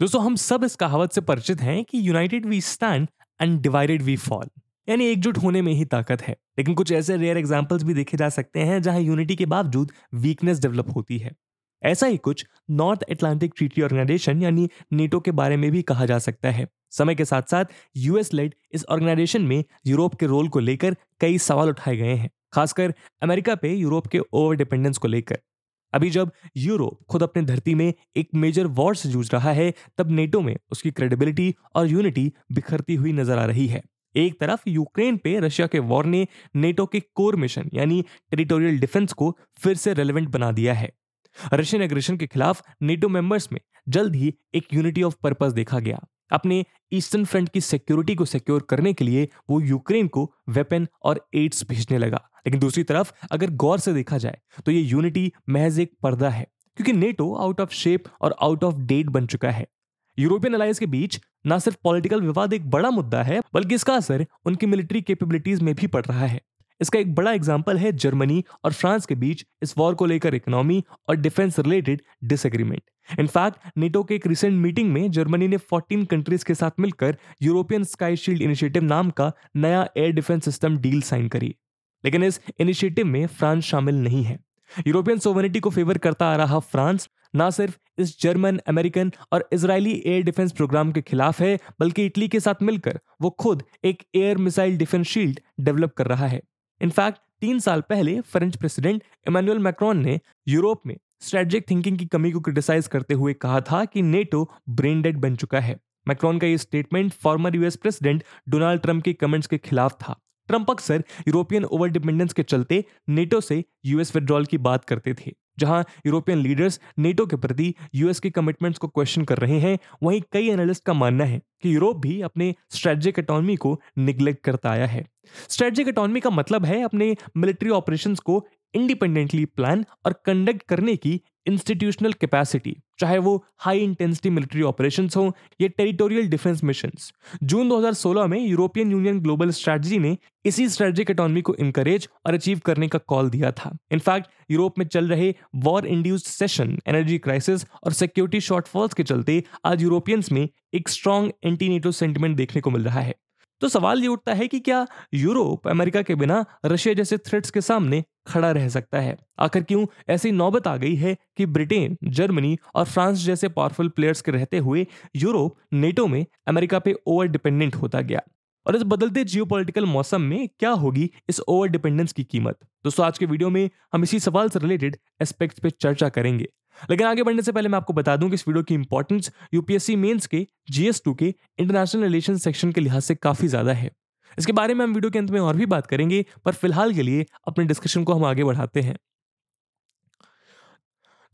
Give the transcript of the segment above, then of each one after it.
दोस्तों, हम सब इस कहावत से परिचित हैं कि united we stand and divided we fall यानी एकजुट होने में ही ताकत है। लेकिन कुछ ऐसे रेयर एग्जाम्पल्स भी देखे जा सकते हैं जहाँ यूनिटी के बावजूद वीकनेस डेवलप होती है। ऐसा ही कुछ नॉर्थ एटलांटिक ट्रीटी ऑर्गेनाइजेशन यानी नेटो के बारे में भी कहा जा सकता है। समय के साथ साथ यूएस लेड इस ऑर्गेनाइजेशन में यूरोप के रोल को लेकर कई सवाल उठाए गए हैं। खासकर अमेरिका पे यूरोप के ओवर डिपेंडेंस को लेकर। अभी जब यूरोप खुद अपने धरती में एक मेजर वॉर से जूझ रहा है, तब नेटो में उसकी क्रेडिबिलिटी और यूनिटी बिखरती हुई नज़र आ रही है। एक तरफ़ यूक्रेन पे रशिया के वॉर ने नेटो के कोर मिशन यानी टेरिटोरियल डिफेंस को फिर से रेलेवेंट बना दिया है। रशियन एग्रेशन के खिलाफ नेटो मेंबर्स में जल्द ही एक यूनिटी ऑफ़ पर्पस देखा गया। अपने ईस्टर्न फ्रंट की सिक्योरिटी को सिक्योर करने के लिए वो यूक्रेन को वेपन और एड्स भेजने लगा। लेकिन दूसरी तरफ़ अगर गौर से देखा जाए तो ये यूनिटी महज एक पर्दा है, क्योंकि नेटो आउट ऑफ़ शेप और आउट ऑफ़ डेट बन चुका है। यूरोपियन अलायंस के बीच न सिर्फ़ पॉलिटिकल विवाद एक बड़ा मुद्दा है, बल्कि इसका असर उनकी मिलिट्री कैपेबिलिटीज में भी पड़ रहा है। इसका एक बड़ा एग्ज़ाम्पल है जर्मनी और फ्रांस के बीच इस वॉर को लेकर इकोनॉमी और defence related disagreement in fact NATO के एक रिसेंट मीटिंग में जर्मनी ने 14 कंट्रीज़ के साथ मिलकर यूरोपियन स्काई शील्ड इनिशिएटिव नाम का नया air defence system deal sign करी। लेकिन इस इनिशिएटिव में फ्रांस शामिल नहीं है। यूरोपियन सोवनिटी को फेवर करता आ रहा फ्रांस ना सिर्फ़ इस जर्मन अमेरिकन और इजरायली एयर डिफेंस प्रोग्राम के खिलाफ है, बल्कि इटली के साथ मिलकर वो खुद एक air missile defence shield develop कर रहा है। इनफैक्ट तीन साल पहले फ्रेंच प्रेसिडेंट इमानुअल मैक्रोन ने यूरोप में स्ट्रेटेजिक थिंकिंग की कमी को क्रिटिसाइज करते हुए कहा था कि नेटो ब्रेन डेड बन चुका है। मैक्रोन का ये statement former US president Donald Trump के कमेंट्स के खिलाफ था। ट्रंप अक्सर यूरोपियन ओवर डिपेंडेंस के चलते नेटो से यूएस विड्रॉल की बात करते थे। जहाँ यूरोपियन लीडर्स नेटो के प्रति यूएस के कमिटमेंट्स को क्वेश्चन कर रहे हैं, वहीं कई एनालिस्ट का मानना है कि यूरोप भी अपने स्ट्रेटेजिक इकोनॉमी को निग्लेक्ट करता आया है। स्ट्रेटेजिक इकोनॉमी का मतलब है अपने मिलिट्री ऑपरेशंस को इंडिपेंडेंटली प्लान और कंडक्ट करने की इंस्टीट्यूशनल कैपेसिटी चाहे वो हाई इंटेंसिटी मिलिट्री ऑपरेशन हो या टेरिटोरियल डिफेंस मिशन जून 2016 में यूरोपियन यूनियन ग्लोबल स्ट्रेटजी ने इसी स्ट्रेटेजिक इकोनॉमी को इनकरेज और अचीव करने का कॉल दिया था। इनफैक्ट यूरोप में चल रहे war induced session energy crisis और सिक्योरिटी शॉर्टफॉल्स के चलते आज यूरोपियंस में एक स्ट्रॉन्ग एंटी नेटो सेंटिमेंट देखने को मिल रहा है। तो सवाल ये उठता है कि क्या यूरोप, अमेरिका के बिना रशिया जैसे थ्रेट्स के सामने खड़ा रह सकता है? आखिर क्यों ऐसी नौबत आ गई है कि ब्रिटेन, जर्मनी और फ्रांस जैसे पावरफुल प्लेयर्स के रहते हुए यूरोप नेटो में अमेरिका पे ओवर डिपेंडेंट होता गया? और इस बदलते जियो मौसम में क्या होगी इस ओवर डिपेंडेंस की कीमत? दोस्तों, आज के वीडियो में हम इसी सवाल से रिलेटेड एस्पेक्ट्स पे चर्चा करेंगे। लेकिन आगे बढ़ने से पहले मैं आपको बता दूँ कि इस वीडियो की इंपॉर्टेंस यूपीएससी मेंस के जीएस टू के इंटरनेशनल रिलेशन सेक्शन के लिहाज से काफ़ी ज़्यादा है। इसके बारे में हम वीडियो के अंत में और भी बात करेंगे, पर फ़िलहाल के लिए अपने डिस्कशन को हम आगे बढ़ाते हैं।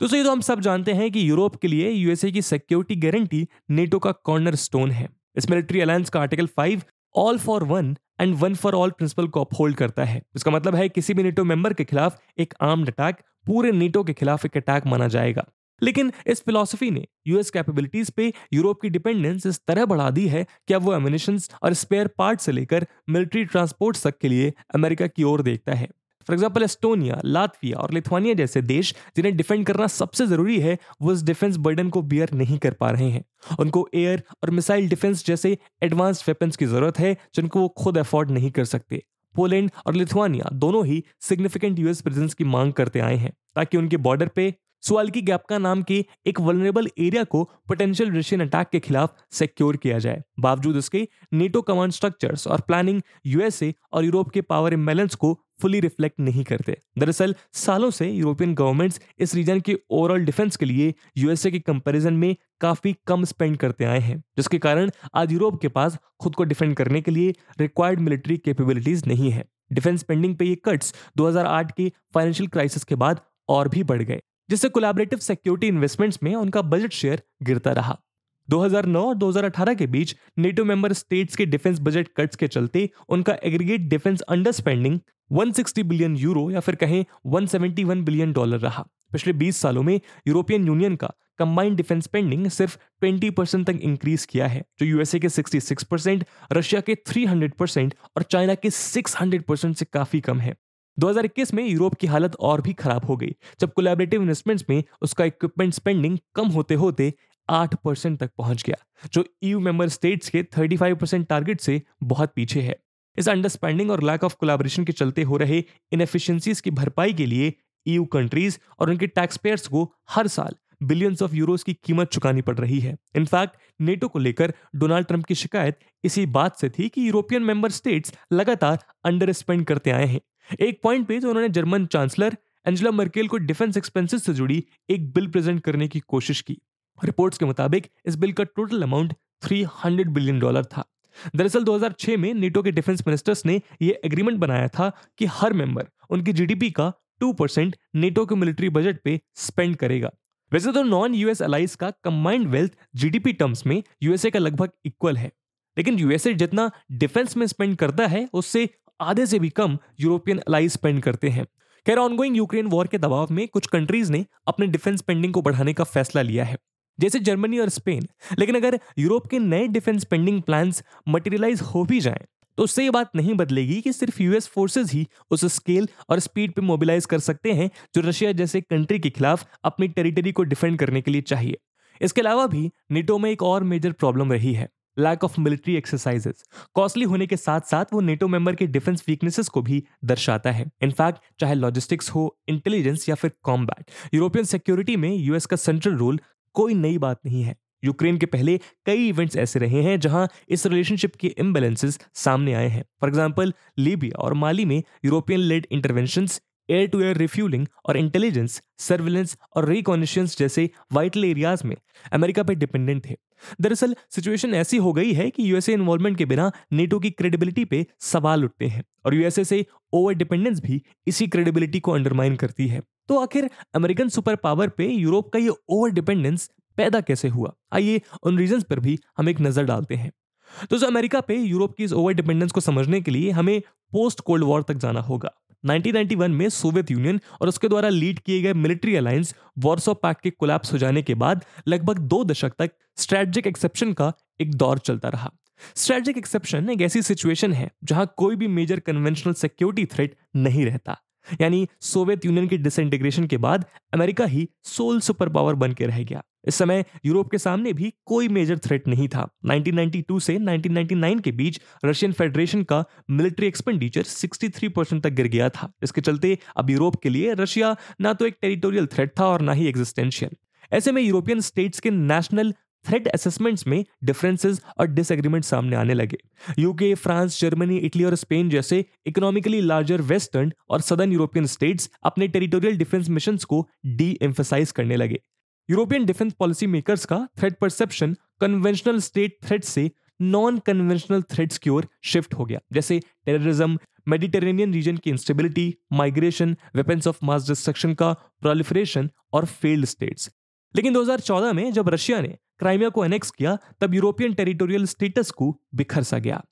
दोस्तों ये तो हम सब जानते हैं कि यूरोप के लिए यूएसए की सिक्योरिटी गारंटी नेटो का कॉर्नर स्टोन है। इस मिलिट्री अलायंस का article five all for one and one for all principle को अपहोल्ड करता है। इसका मतलब है किसी भी नेटो मेंबर के खिलाफ एक आर्म्ड अटैक पूरे नेटो के खिलाफ एक अटैक माना जाएगा। लेकिन इस फिलॉसफी ने यूएस कैपेबिलिटीज पे यूरोप की डिपेंडेंस इस तरह बढ़ा दी है कि अब वो एमिनेशन और स्पेयर पार्ट से लेकर मिलिट्री ट्रांसपोर्ट तक के लिए अमेरिका की ओर देखता है। फॉर एग्ज़ाम्पल एस्टोनिया लातविया और लिथुआनिया जैसे देश जिन्हें डिफेंड करना सबसे ज़रूरी है, वो इस डिफेंस बर्डन को बियर नहीं कर पा रहे हैं। उनको एयर और मिसाइल डिफेंस जैसे एडवांस वेपन्स की ज़रूरत है, जिनको वो खुद अफोर्ड नहीं कर सकते। पोलैंड और लिथुआनिया दोनों ही सिग्निफिकेंट यूएस प्रेजेंस की मांग करते आए हैं, ताकि उनके बॉर्डर पे सुअल्की गैप का नाम के एक वनरेबल एरिया को पोटेंशियल रशियन अटैक के खिलाफ सिक्योर किया जाए। बावजूद इसके नेटो कमांड स्ट्रक्चर्स और प्लानिंग यूएसए और यूरोप के पावर इम्बेलेंस को फुली रिफ्लेक्ट नहीं करते। दरअसल, सालों से यूरोपियन गवर्नमेंट्स इस रीजन के ओवरऑल डिफेंस के लिए यूएसए के कंपैरिजन में काफ़ी कम स्पेंड करते आए हैं, जिसके कारण आज यूरोप के पास खुद को डिफेंड करने के लिए रिक्वायर्ड मिलिट्री कैपेबिलिटीज नहीं है। डिफेंस स्पेंडिंग पे ये कट्स 2008 के फाइनेंशियल क्राइसिस के बाद और भी बढ़ गए, जिससे कोलैबोरेटिव सिक्योरिटी इन्वेस्टमेंट्स में उनका बजट शेयर गिरता रहा। 2009 और 2018 के बीच नेटो मेंबर स्टेट्स के डिफेंस बजट कट्स के चलते उनका aggregate defence under spending 160 billion euro या फिर कहें 171 बिलियन डॉलर रहा। पिछले 20 सालों में यूरोपियन यूनियन का कंबाइंड डिफेंस स्पेंडिंग सिर्फ़ 20 परसेंट तक इंक्रीज किया है, जो यूएसए के 66 परसेंट रशिया के 300 परसेंट और चाइना के 600 परसेंट से काफ़ी कम है। 2021 में यूरोप की हालत और भी खराब हो गई, जब कोलैबोरेटिव इन्वेस्टमेंट्स में उसका इक्विपमेंट स्पेंडिंग कम होते होते आठ परसेंट तक पहुँच गया, जो ईयू मेंबर स्टेट्स के 35 परसेंट टारगेट से बहुत पीछे है। इस अंडरस्टैंडिंग और लैक ऑफ़ कोलाबोरेशन के चलते हो रहे इनएफिशिएंसीज की भरपाई के लिए ईयू कंट्रीज़ और उनके टैक्स पेयर्स को हर साल बिलियंस ऑफ़ यूरोस की कीमत चुकानी पड़ रही है। इनफैक्ट नेटो को लेकर डोनाल्ड ट्रंप की शिकायत इसी बात से थी कि यूरोपियन मेंबर स्टेट्स लगातार अंडर स्पेंड करते आए हैं। एक पॉइंट पे तो उन्होंने जर्मन चांसलर एंजेला मर्केल को डिफेंस एक्सपेंसेस से जुड़ी एक बिल प्रेजेंट करने की कोशिश की। रिपोर्ट्स के मुताबिक इस बिल का टोटल अमाउंट 300 बिलियन डॉलर था। दरअसल 2006 में नेटो के डिफेंस मिनिस्टर्स ने यह एग्रीमेंट बनाया था कि हर मेंबर उनकी जीडीपी का 2 परसेंट नेटो के मिलिट्री बजट पे स्पेंड करेगा। वैसे तो नॉन यूएस अलाइज का कंबाइंड वेल्थ जीडीपी टर्म्स में यूएसए का लगभग इक्वल है। लेकिन यूएसए जितना डिफेंस में स्पेंड करता है, उससे आधे से भी कम यूरोपियन अलाइज स्पेंड करते हैं। खैर ऑनगोइंग यूक्रेन वॉर के दबाव में कुछ कंट्रीज़ ने अपने डिफेंस स्पेंडिंग को बढ़ाने का फैसला लिया है। जैसे जर्मनी और स्पेन। लेकिन अगर यूरोप के नए डिफेंस स्पेंडिंग प्लान्स मटेरियलाइज हो भी जाएँ तो उससे ये बात नहीं बदलेगी कि सिर्फ़ यूएस फोर्सेस ही उस स्केल और स्पीड पे मोबिलाइज कर सकते हैं जो रशिया जैसे कंट्री के खिलाफ अपनी टेरिटरी को डिफेंड करने के लिए चाहिए। इसके अलावा भी नेटो में एक और मेजर प्रॉब्लम रही है lack of military exercises costly होने के साथ साथ वो नेटो मेंबर के डिफेंस वीकनेसेस को भी दर्शाता है। इनफैक्ट चाहे लॉजिस्टिक्स हो इंटेलिजेंस या फिर कॉम्बैट यूरोपियन सिक्योरिटी में यूएस का सेंट्रल रोल कोई नई बात नहीं है। यूक्रेन के पहले कई इवेंट्स ऐसे रहे हैं जहाँ इस रिलेशनशिप के इम्बेलेंसेस सामने आए हैं। फॉर एग्जांपल लीबिया और माली में European led interventions air to air refuelling और इंटेलिजेंस सर्विलेंस और रिकॉनिशंस जैसे वाइटल एरियाज़ में अमेरिका पर डिपेंडेंट थे। दरअसल सिचुएशन ऐसी हो गई है कि यूएसए इन्वॉल्वमेंट के बिना नेटो की क्रेडिबिलिटी पे सवाल उठते हैं और यूएसए से ओवर डिपेंडेंस भी इसी क्रेडिबिलिटी को अंडरमाइन करती है। तो आखिर अमेरिकन सुपर पावर पे यूरोप का ये ओवर डिपेंडेंस पैदा कैसे हुआ? आइए उन रीजंस पर भी हम एक नज़र डालते हैं। तो जो अमेरिका पे यूरोप की इस ओवर डिपेंडेंस को समझने के लिए हमें पोस्ट कोल्ड वॉर तक जाना होगा। 1991 में सोवियत यूनियन और उसके द्वारा लीड किए गए मिलिट्री अलायंस वॉर्सो पैक्ट के कोलैप्स हो जाने के बाद लगभग दो दशक तक स्ट्रेटजिक एक्सेप्शन का एक दौर चलता रहा। स्ट्रेटजिक एक्सेप्शन एक ऐसी सिचुएशन है जहाँ कोई भी मेजर कन्वेंशनल सिक्योरिटी थ्रेट नहीं रहता। यानी सोवियत यूनियन के डिसइंटीग्रेशन के बाद अमेरिका ही सोल सुपर पावर बन के रह गया। इस समय यूरोप के सामने भी कोई मेजर थ्रेट नहीं था। 1992 से 1999 के बीच रशियन फेडरेशन का मिलिट्री एक्सपेंडिचर 63 परसेंट तक गिर गया था। इसके चलते अब यूरोप के लिए रशिया ना तो एक टेरिटोरियल थ्रेट था और ना ही एग्जिस्टेंशियल ऐसे में यूरोपियन स्टेट्स के नेशनल थ्रेट असेसमेंट्स में डिफरेंसेस और डिसएग्रीमेंट सामने आने लगे। यूके फ्रांस जर्मनी इटली और स्पेन जैसे इकोनॉमिकली लार्जर वेस्टर्न और सदर्न यूरोपियन स्टेट्स अपने टेरिटोरियल डिफेंस मिशन को डी एम्फेसाइज करने लगे। यूरोपियन डिफेंस पॉलिसी मेकर्स का threat perception conventional state threat से नॉन कन्वेंशनल थ्रेट्स की ओर शिफ्ट हो गया। जैसे टेररिज्म मेडिटेरेनियन रीजन की instability migration weapons of mass destruction का प्रोलिफरेशन और फेल्ड स्टेट्स लेकिन 2014 में जब रशिया ने क्राइमिया को एनेक्स किया, तब यूरोपियन टेरिटोरियल स्टेटस को बिखर सा गया।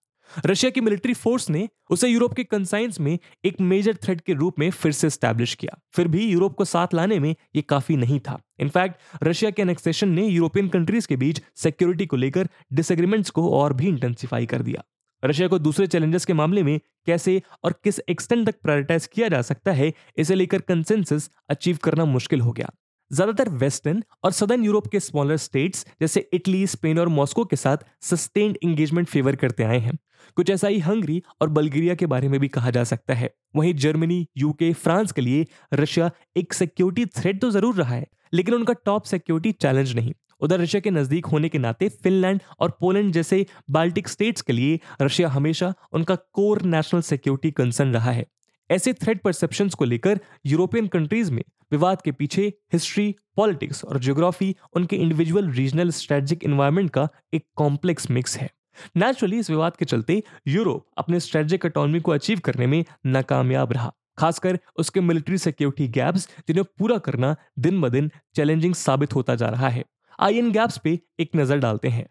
रशिया की मिलिट्री फोर्स ने उसे यूरोप के कंसाइंस में एक मेजर थ्रेट के रूप में फिर से स्टैब्लिश किया। फिर भी यूरोप को साथ लाने में ये काफ़ी नहीं था। इनफैक्ट रशिया के एनेक्सेशन ने यूरोपियन कंट्रीज़ के बीच सिक्योरिटी को लेकर डिसएग्रीमेंट्स को और भी इंटेंसिफाई कर दिया। रशिया को दूसरे चैलेंजेस के मामले में कैसे और किस एक्सटेंड तक प्रायोरिटाइज किया जा सकता है, इसे लेकर कंसेंसस अचीव करना मुश्किल हो गया। ज़्यादातर वेस्टर्न और सदर्न यूरोप के स्मॉलर स्टेट्स जैसे इटली, स्पेन और मॉस्को के साथ सस्टेन्ड एंगेजमेंट फेवर करते आए हैं। कुछ ऐसा ही हंगरी और बल्गेरिया के बारे में भी कहा जा सकता है। वहीं जर्मनी, यूके, फ्रांस के लिए रशिया एक सिक्योरिटी थ्रेट तो ज़रूर रहा है, लेकिन उनका टॉप सिक्योरिटी चैलेंज नहीं। उधर रशिया के नज़दीक होने के नाते फिनलैंड और पोलैंड जैसे बाल्टिक स्टेट्स के लिए रशिया हमेशा उनका कोर नेशनल सिक्योरिटी कंसर्न रहा है। ऐसे थ्रेट परसेप्शन को लेकर यूरोपियन कंट्रीज़ में विवाद के पीछे हिस्ट्री पॉलिटिक्स और ज्योग्राफी उनके इंडिविजुअल रीजनल स्ट्रेटजिक इन्वायरमेंट का एक कॉम्प्लेक्स मिक्स है। नेचुरली इस विवाद के चलते यूरोप अपने स्ट्रेटजिक अटोनमी को अचीव करने में नाकामयाब रहा, खासकर उसके मिलिट्री सिक्योरिटी गैप्स जिन्हें पूरा करना दिन ब दिन चैलेंजिंग साबित होता जा रहा है। आई इन गैप्स पे एक नज़र डालते हैं।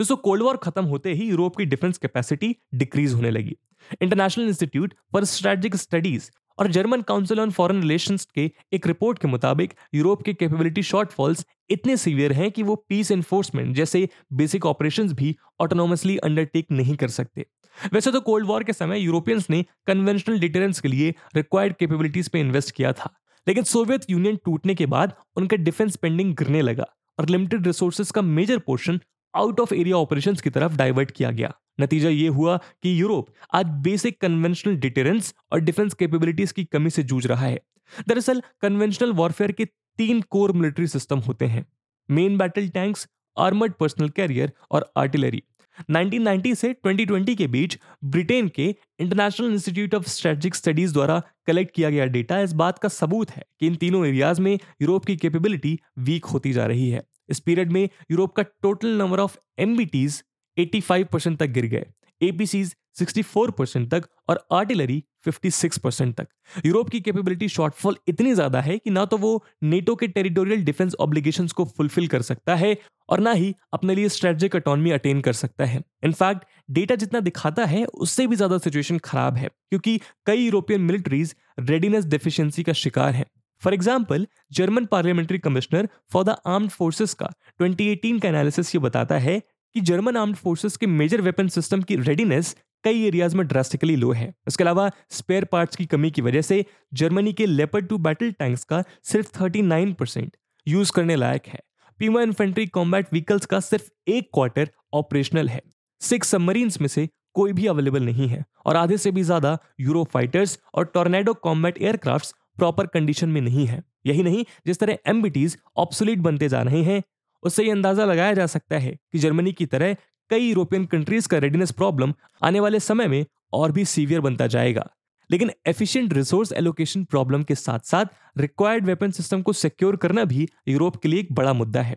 दोस्तों कोल्ड वॉर खत्म होते ही यूरोप की डिफेंस कैपेसिटी डिक्रीज होने लगी। International Institute for Strategic Studies और German Council on Foreign Relations के एक रिपोर्ट के मुताबिक यूरोप के कैपेबिलिटी शॉर्टफॉल्स इतने सीवियर हैं कि वो पीस एनफोर्समेंट जैसे बेसिक ऑपरेशंस भी ऑटोनोमसली अंडरटेक नहीं कर सकते। वैसे तो कोल्ड वॉर के समय यूरोपियंस ने कन्वेंशनल डिटेरेंस के लिए रिक्वायर्ड कैपेबिलिटीज पे इन्वेस्ट किया था, लेकिन सोवियत यूनियन टूटने के बाद उनका डिफेंस स्पेंडिंग गिरने लगा और लिमिटेड रिसोर्सेज का major portion out of area operation की तरफ़ डाइवर्ट किया गया। नतीजा ये हुआ कि यूरोप आज बेसिक कन्वेंशनल डिटेरेंस और डिफेंस कैपेबिलिटीज की कमी से जूझ रहा है। दरअसल, कन्वेंशनल वॉरफेयर के तीन कोर मिलिट्री सिस्टम होते हैं, main battle tanks, armoured personnel carrier और आर्टिलरी। 1990 से 2020 के बीच ब्रिटेन के International Institute of Strategic Studies द्वारा कलेक्ट किया गया डेटा इस बात का सबूत है कि इन तीनों एरियाज़ में यूरोप की कैपेबिलिटी वीक होती जा रही है। इस पीरियड में यूरोप का total number of MBTs 85 percent तक गिर गए एपीसीज 64 परसेंट तक और आर्टिलरी 56 परसेंट तक। यूरोप की कैपेबिलिटी शॉर्टफॉल इतनी ज़्यादा है कि ना तो वो नेटो के टेरिटोरियल डिफेंस ऑब्लिगेशन को फुलफिल कर सकता है और ना ही अपने लिए स्ट्रेटेजिक अटोनमी अटेन कर सकता है। इनफैक्ट डेटा जितना दिखाता है, उससे भी ज़्यादा सिचुएशन खराब है, क्योंकि कई यूरोपियन मिलिट्रीज रेडीनेस डेफिशिएंसी का शिकार है। For example German parliamentary commissioner for the armed forces का 2018 का एनालिसिस ये बताता है कि जर्मन आर्म्ड फोर्सेस के मेजर वेपन सिस्टम की रेडीनेस कई एरियाज़ में ड्रास्टिकली लो है। इसके अलावा स्पेयर पार्ट्स की कमी की वजह से जर्मनी के लेपर्ड टू बैटल टैंक्स का सिर्फ़ 39 परसेंट यूज़ करने लायक है। पीमा इन्फेंट्री कॉम्बैट व्हीकल्स का सिर्फ़ एक क्वार्टर ऑपरेशनल है। सिक्स सबमरीन्स में से कोई भी अवेलेबल नहीं है और आधे से भी ज़्यादा यूरो फाइटर्स और Tornado combat aircraft proper condition में नहीं है। यही नहीं, जिस तरह एमबीटीज ऑप्सोलीट बनते जा रहे हैं, उससे ये अंदाज़ा लगाया जा सकता है कि जर्मनी की तरह कई यूरोपियन कंट्रीज़ का रेडीनेस प्रॉब्लम आने वाले समय में और भी सीवियर बनता जाएगा। लेकिन एफिशिएंट रिसोर्स एलोकेशन प्रॉब्लम के साथ साथ रिक्वायर्ड वेपन सिस्टम को सिक्योर करना भी यूरोप के लिए एक बड़ा मुद्दा है।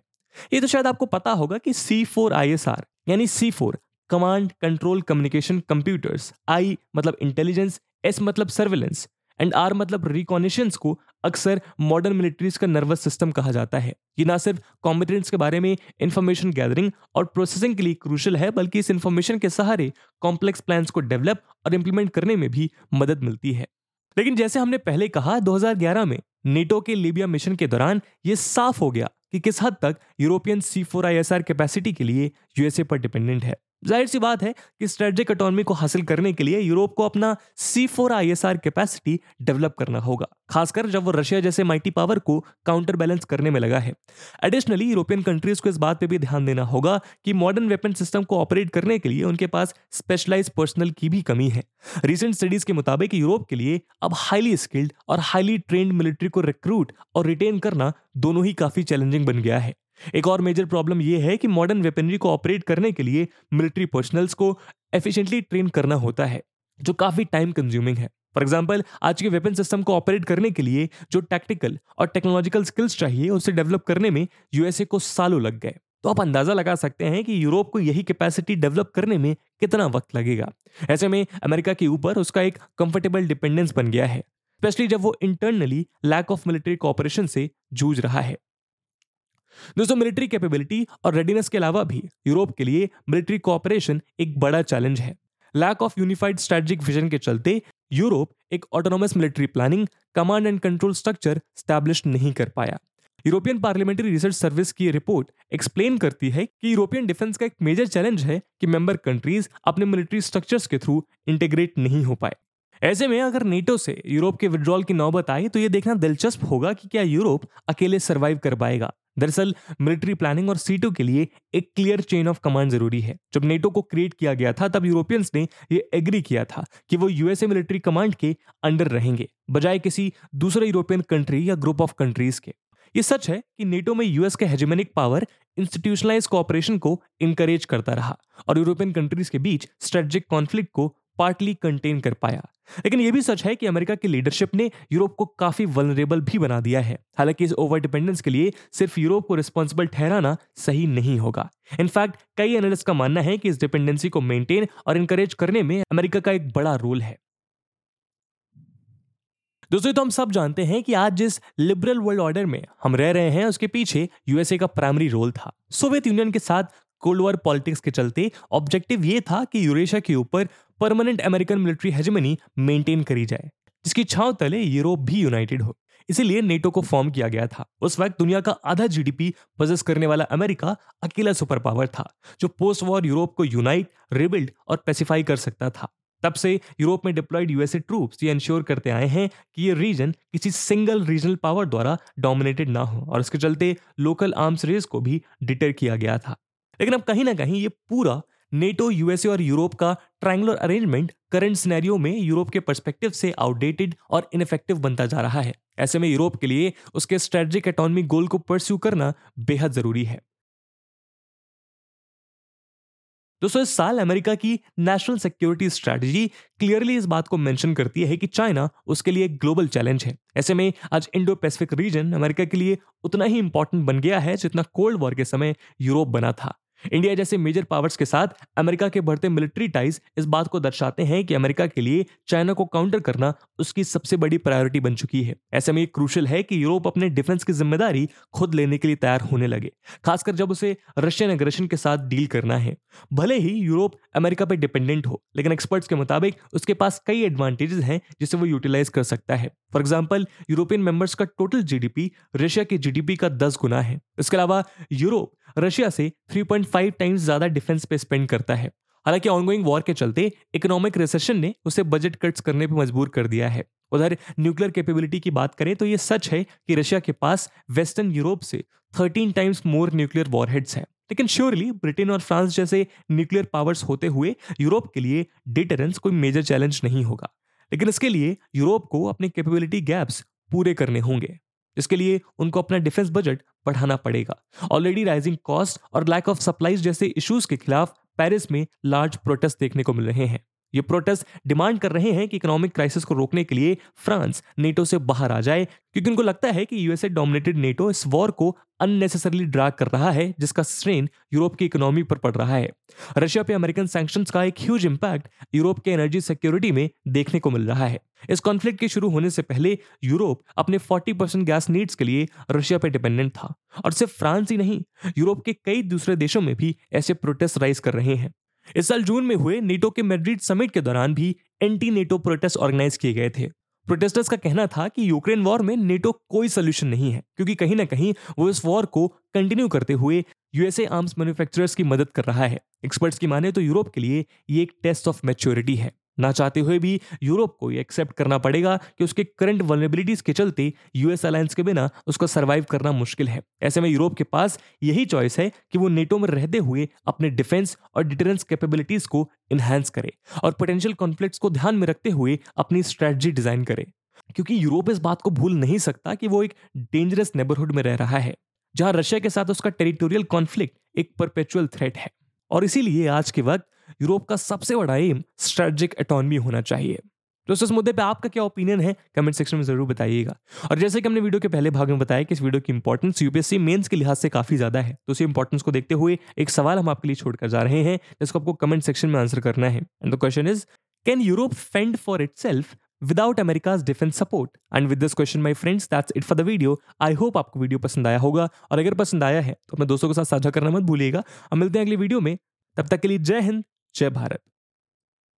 ये तो शायद आपको पता होगा कि C four I S R यानी C four command control communication computers I मतलब इंटेलिजेंस एस मतलब सर्विलेंस एंड आर मतलब रिकॉनिशंस को अक्सर मॉडर्न मिलिट्रीज का नर्वस सिस्टम कहा जाता है। ये ना सिर्फ़ कॉम्पिटेंट्स के बारे में इंफॉर्मेशन गैदरिंग और प्रोसेसिंग के लिए क्रूशल है, बल्कि इस इंफॉर्मेशन के सहारे कॉम्प्लेक्स प्लान्स को डेवलप और इंप्लीमेंट करने में भी मदद मिलती है। लेकिन जैसे हमने पहले कहा 2011 में नेटो के लीबिया मिशन के दौरान ये साफ़ हो गया कि किस हद तक European C four I S R capacity के लिए यूएसए पर डिपेंडेंट है। ज़ाहिर सी बात है कि स्ट्रेटेजिक इकोनॉमी को हासिल करने के लिए यूरोप को अपना C four I S R capacity develop करना होगा, खासकर जब वो रशिया जैसे माइटी पावर को काउंटर बैलेंस करने में लगा है। एडिशनली यूरोपियन कंट्रीज़ को इस बात पे भी ध्यान देना होगा कि मॉडर्न वेपन सिस्टम को ऑपरेट करने के लिए उनके पास स्पेशलाइज पर्सनल की भी कमी है। रिसेंट स्टडीज़ के मुताबिक यूरोप के लिए अब हाईली स्किल्ड और हाईली ट्रेंड मिलिट्री को रिक्रूट और रिटेन करना दोनों ही काफ़ी चैलेंजिंग बन गया है। एक और मेजर प्रॉब्लम यह है कि मॉडर्न वेपनरी को ऑपरेट करने के लिए मिलिट्री पर्सनल्स को एफिशिएंटली ट्रेन करना होता है, जो काफ़ी टाइम कंज्यूमिंग है। फॉर एग्ज़ाम्पल आज के वेपन सिस्टम को ऑपरेट करने के लिए जो टैक्टिकल और टेक्नोलॉजिकल स्किल्स चाहिए, उसे डेवलप करने में यूएसए को सालों लग गए। तो आप अंदाज़ा लगा सकते हैं कि यूरोप को यही कैपेसिटी डेवलप करने में कितना वक्त लगेगा। ऐसे में अमेरिका के ऊपर उसका एक कंफर्टेबल डिपेंडेंस बन गया है स्पेशली जब वो internally lack of military cooperation से जूझ रहा है। दोस्तों मिलिट्री कैपेबिलिटी और रेडीनेस के अलावा भी यूरोप के लिए मिलिट्री कोऑपरेशन एक बड़ा चैलेंज है। Lack of unified strategic vision के चलते यूरोप एक autonomous military planning command and control structure establish नहीं कर पाया। यूरोपियन पार्लियामेंट्री रिसर्च सर्विस की रिपोर्ट एक्सप्लेन करती है कि यूरोपियन डिफेंस का एक मेजर चैलेंज है कि मेंबर कंट्रीज़ अपने मिलिट्री स्ट्रक्चर्स के थ्रू इंटीग्रेट नहीं हो पाए। ऐसे में अगर नेटो से यूरोप के विड्रॉल की नौबत आई तो ये देखना दिलचस्प होगा कि क्या यूरोप अकेले सरवाइव कर पाएगा। दरअसल मिलिट्री प्लानिंग और सीटों के लिए एक क्लियर चेन ऑफ़ कमांड ज़रूरी है। जब नेटो को क्रिएट किया गया था, तब यूरोपियंस ने ये एग्री किया था कि वो यूएसए मिलिट्री कमांड के अंडर रहेंगे, बजाय किसी दूसरे यूरोपियन कंट्री या ग्रुप ऑफ़ कंट्रीज़ के। ये सच है कि नेटो में यूएस के हेजेमेनिक पावर इंस्टीट्यूशनलाइज कोऑपरेशन को इनकरेज करता रहा और यूरोपियन कंट्रीज़ के बीच स्ट्रेटेजिक कॉन्फ्लिक्ट को पार्टली कंटेन कर पाया। लेकिन यह भी सच है कि अमेरिका की लीडरशिप ने यूरोप को काफ़ी वनरेबल भी बना दिया है। हालाँकि इस ओवर डिपेंडेंस के लिए सिर्फ़ यूरोप को रिस्पॉन्सिबल ठहराना सही नहीं होगा। इनफैक्ट कई एनालिस्ट का मानना है कि इस डिपेंडेंसी को मेंटेन और इंकरेज करने में अमेरिका का एक बड़ा रोल है। दोस्तों तो हम सब जानते हैं कि आज जिस लिबरल वर्ल्ड ऑर्डर में हम रह रहे हैं, उसके पीछे यूएसए का प्राइमरी रोल था। सोवियत यूनियन के साथ कोल्ड वॉर पॉलिटिक्स के चलते ऑब्जेक्टिव ये था कि यूरेशिया के ऊपर permanent American military hegemony maintain करी जाए, जिसकी छाव तले यूरोप भी यूनाइटेड हो। इसीलिए नेटो को फॉर्म किया गया था। उस वक्त दुनिया का आधा जीडीपी पजेस करने वाला अमेरिका अकेला सुपर पावर था, जो पोस्ट वॉर यूरोप को यूनाइट रिबिल्ड और पेसिफाई कर सकता था। तब से यूरोप में डिप्लॉयड यूएसए ट्रूप्स ये इंश्योर करते आए हैं कि ये रीजन किसी सिंगल रीजनल पावर द्वारा डोमिनेटेड ना हो, और इसके चलते लोकल आर्म्स रेस को भी डिटर किया गया था। लेकिन अब कहीं ना कहीं ये पूरा नेटो यूएसए और यूरोप का ट्रायंगुलर अरेंजमेंट करंट सिनेरियो में यूरोप के परस्पेक्टिव से आउटडेटेड और इनफेक्टिव बनता जा रहा है। ऐसे में यूरोप के लिए उसके स्ट्रेटेजिक इकोनॉमिक गोल को परस्यू करना बेहद ज़रूरी है। दोस्तों, इस साल अमेरिका की नेशनल सिक्योरिटी स्ट्रेटजी क्लियरली इस बात को मेंशन करती है कि चाइना उसके लिए एक ग्लोबल चैलेंज है। ऐसे में आज इंडो पैसिफिक रीजन अमेरिका के लिए उतना ही इंपॉर्टेंट बन गया है जितना कोल्ड वॉर के समय यूरोप बना था। इंडिया जैसे मेजर पावर्स के साथ अमेरिका के बढ़ते मिलिट्री टाइज इस बात को दर्शाते हैं कि अमेरिका के लिए चाइना को काउंटर करना उसकी सबसे बड़ी प्रायोरिटी बन चुकी है। ऐसे में क्रूशल है कि यूरोप अपने डिफेंस की ज़िम्मेदारी खुद लेने के लिए तैयार होने लगे, खासकर जब उसे रशियन एग्रेशन के साथ डील करना है। भले ही यूरोप अमेरिका पर डिपेंडेंट हो, लेकिन एक्सपर्ट्स के मुताबिक उसके पास कई एडवांटेजेस हैं जिसे वो यूटिलाइज कर सकता है। फॉर एग्ज़ाम्पल यूरोपियन मेंबर्स का टोटल जीडीपी रशिया के जीडीपी का दस गुना है। इसके अलावा यूरोप रशिया से 3.5 टाइम्स ज़्यादा डिफेंस पे स्पेंड करता है। हालाँकि ऑनगोइंग वॉर के चलते इकोनॉमिक रिसेशन ने उसे बजट कट्स करने पर मजबूर कर दिया है। उधर न्यूक्लियर कैपेबिलिटी की बात करें तो ये सच है कि रशिया के पास वेस्टर्न यूरोप से 13 टाइम्स मोर न्यूक्लियर वॉरहेड्स हैं। लेकिन श्योरली ब्रिटेन और फ्रांस जैसे न्यूक्लियर पावर्स होते हुए यूरोप के लिए डिटरेंस कोई मेजर चैलेंज नहीं होगा। लेकिन इसके लिए यूरोप को अपने कैपेबिलिटी गैप्स पूरे करने होंगे। इसके लिए उनको अपना डिफेंस बजट बढ़ाना पड़ेगा। ऑलरेडी राइजिंग कॉस्ट और लैक ऑफ़ सप्लाईज जैसे इश्यूज़ के खिलाफ पेरिस में लार्ज प्रोटेस्ट देखने को मिल रहे हैं। ये प्रोटेस्ट डिमांड कर रहे हैं कि इकोनॉमिक क्राइसिस को रोकने के लिए फ्रांस नेटो से बाहर आ जाए, क्योंकि उनको लगता है कि यूएसए डोमिनेटेड नेटो इस वॉर को अननेसेसरली ड्रैग कर रहा है, जिसका स्ट्रेन यूरोप की इकोनॉमी पर पड़ रहा है। रशिया पे अमेरिकन सैंक्शंस का एक ह्यूज इंपैक्ट यूरोप के एनर्जी सिक्योरिटी में देखने को मिल रहा है। इस कॉन्फ्लिक्ट के शुरू होने से पहले यूरोप अपने 40 परसेंट गैस नीड्स के लिए रशिया पे डिपेंडेंट था। और सिर्फ़ फ्रांस ही नहीं, यूरोप के कई दूसरे देशों में भी ऐसे प्रोटेस्ट राइज कर रहे हैं। इस साल जून में हुए नेटो के मेड्रिड समिट के दौरान भी एंटी नेटो प्रोटेस्ट ऑर्गेनाइज किए गए थे। प्रोटेस्टर्स का कहना था कि यूक्रेन वॉर में नेटो कोई सोल्यूशन नहीं है, क्योंकि कहीं ना कहीं वो इस वॉर को कंटिन्यू करते हुए यूएसए आर्म्स मैन्युफैक्चरर्स की मदद कर रहा है। एक्सपर्ट्स की माने तो यूरोप के लिए ये एक टेस्ट ऑफ़ मेच्योरिटी है। ना चाहते हुए भी यूरोप को एक्सेप्ट करना पड़ेगा कि उसके करंट वनरेबिलिटीज के चलते यूएस अलायंस के बिना उसका सर्वाइव करना मुश्किल है। ऐसे में यूरोप के पास यही चॉइस है कि वो नेटो में रहते हुए अपने डिफेंस और डिटरेंस कैपेबिलिटीज को इन्हांस करे और पोटेंशियल कॉन्फ्लिक्ट्स को ध्यान में रखते हुए अपनी स्ट्रेटजी डिज़ाइन करे। क्योंकि यूरोप इस बात को भूल नहीं सकता कि वो एक डेंजरस नेबरहुड में रह रहा है, जहाँ रशिया के साथ उसका टेरिटोरियल कॉन्फ्लिक्ट एक परपेचुअल थ्रेट है। और इसीलिए आज के वक्त यूरोप का सबसे बड़ा एम स्ट्रेटेजिक एटॉनमी होना चाहिए। तो इस मुद्दे पे आपका क्या ओपिनियन है? कमेंट सेक्शन में ज़रूर बताइएगा। और जैसे कि हमने वीडियो के पहले भाग में बताया कि इस वीडियो की इंपॉर्टेंस यूपीएससी मेंस के लिहाज से काफ़ी ज़्यादा है। तो उसी इंपॉर्टेंस को देखते हुए एक सवाल हम आपके लिए छोड़कर जा रहे हैं, जिसको आपको कमेंट सेक्शन में आंसर करना है। And the question is can Europe fend for it without America's defence support and with this question my friends that's it for the video I hope आपको वीडियो पसंद आया होगा। और अगर पसंद आया है तो अपने दोस्तों के साथ साझा करना मत भूलिएगा। हम मिलते हैं अगली वीडियो में। तब तक के लिए जय हिंद। जय भारत।